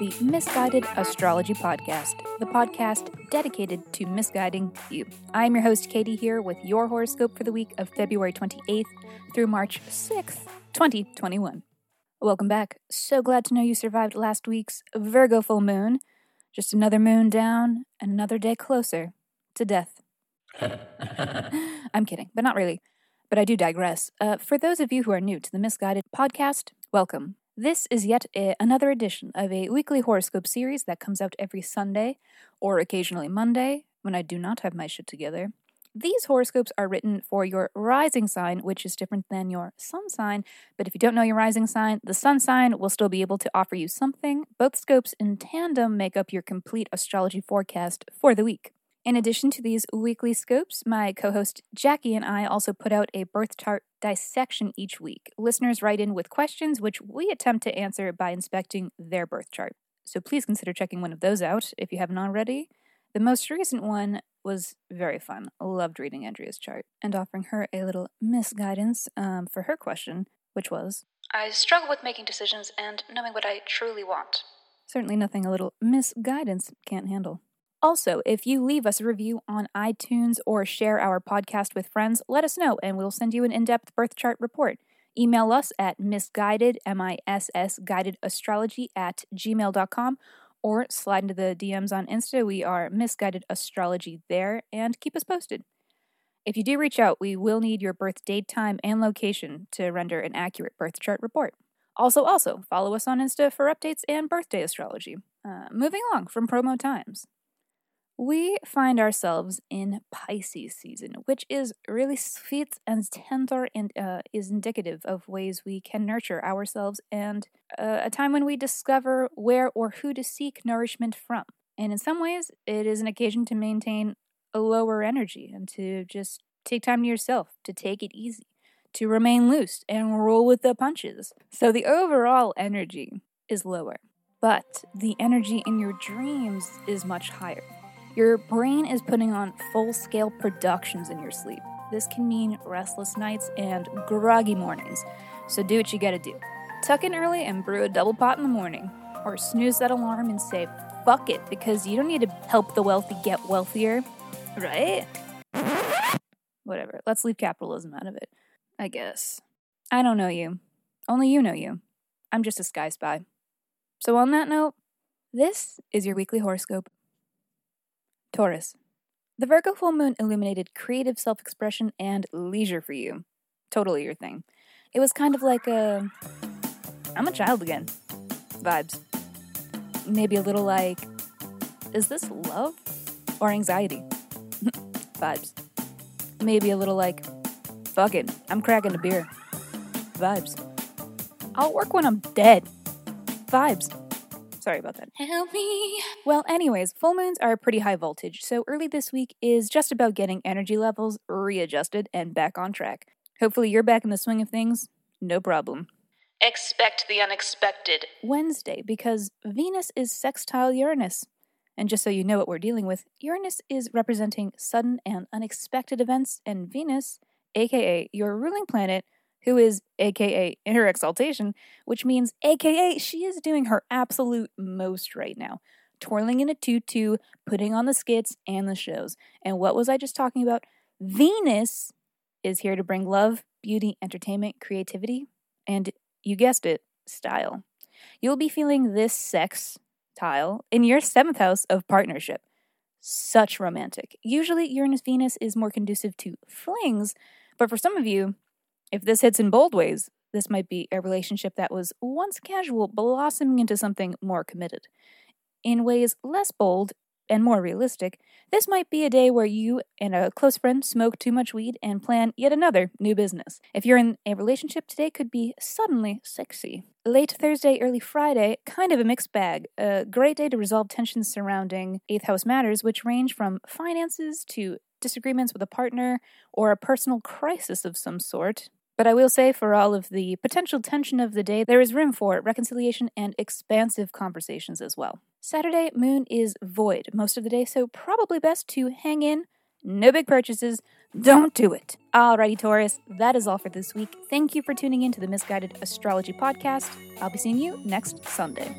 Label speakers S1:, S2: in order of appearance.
S1: the Misguided Astrology Podcast, the podcast dedicated to misguiding you. I'm your host, Katie, here with your horoscope for the week of February 28th through March 6th, 2021. Welcome back. So glad to know you survived last week's Virgo full moon. Just another moon down, and another day closer to death. I'm kidding, but not really. But I do digress. Uh, for those of you who are new to the Misguided podcast, welcome. This is yet a, another edition of a weekly horoscope series that comes out every Sunday, or occasionally Monday, when I do not have my shit together. These horoscopes are written for your rising sign, which is different than your sun sign. But if you don't know your rising sign, the sun sign will still be able to offer you something. Both scopes in tandem make up your complete astrology forecast for the week. In addition to these weekly scopes, my co host Jackie and I also put out a birth chart dissection each week. Listeners write in with questions, which we attempt to answer by inspecting their birth chart. So please consider checking one of those out if you haven't already. The most recent one was very fun. Loved reading Andrea's chart and offering her a little misguidance um, for her question, which was I struggle with making decisions and knowing what I truly want. Certainly nothing a little misguidance can't handle. Also, if you leave us a review on iTunes or share our podcast with friends, let us know and we'll send you an in depth birth chart report. Email us at misguided, M I S S, guided astrology at gmail.com or slide into the DMs on Insta. We are misguided astrology there and keep us posted. If you do reach out, we will need your birth date, time, and location to render an accurate birth chart report. Also, also follow us on Insta for updates and birthday astrology. Uh, moving along from promo times we find ourselves in Pisces season, which is really sweet and tender and uh, is indicative of ways we can nurture ourselves and uh, a time when we discover where or who to seek nourishment from. And in some ways, it is an occasion to maintain a lower energy and to just take time to yourself, to take it easy, to remain loose and roll with the punches. So the overall energy is lower, but the energy in your dreams is much higher. Your brain is putting on full scale productions in your sleep. This can mean restless nights and groggy mornings, so do what you gotta do. Tuck in early and brew a double pot in the morning, or snooze that alarm and say, fuck it, because you don't need to help the wealthy get wealthier, right? Whatever, let's leave capitalism out of it, I guess. I don't know you. Only you know you. I'm just a sky spy. So, on that note, this is your weekly horoscope. Taurus. The Virgo full moon illuminated creative self expression and leisure for you. Totally your thing. It was kind of like a I'm a child again vibes. Maybe a little like, is this love or anxiety? vibes. Maybe a little like, fuck it, I'm cracking a beer. Vibes. I'll work when I'm dead. Vibes. Sorry about that. Help me. Well, anyways, full moons are pretty high voltage, so early this week is just about getting energy levels readjusted and back on track. Hopefully, you're back in the swing of things. No problem.
S2: Expect the unexpected.
S1: Wednesday, because Venus is sextile Uranus. And just so you know what we're dealing with, Uranus is representing sudden and unexpected events, and Venus, aka your ruling planet, who is AKA in her exaltation, which means AKA she is doing her absolute most right now. Twirling in a tutu, putting on the skits and the shows. And what was I just talking about? Venus is here to bring love, beauty, entertainment, creativity, and you guessed it, style. You'll be feeling this sex tile in your seventh house of partnership. Such romantic. Usually, Uranus Venus is more conducive to flings, but for some of you, if this hits in bold ways, this might be a relationship that was once casual blossoming into something more committed. In ways less bold and more realistic, this might be a day where you and a close friend smoke too much weed and plan yet another new business. If you're in a relationship, today could be suddenly sexy. Late Thursday, early Friday, kind of a mixed bag. A great day to resolve tensions surrounding eighth house matters, which range from finances to disagreements with a partner or a personal crisis of some sort. But I will say, for all of the potential tension of the day, there is room for reconciliation and expansive conversations as well. Saturday, moon is void most of the day, so probably best to hang in. No big purchases. Don't do it. Alrighty, Taurus, that is all for this week. Thank you for tuning in to the Misguided Astrology Podcast. I'll be seeing you next Sunday.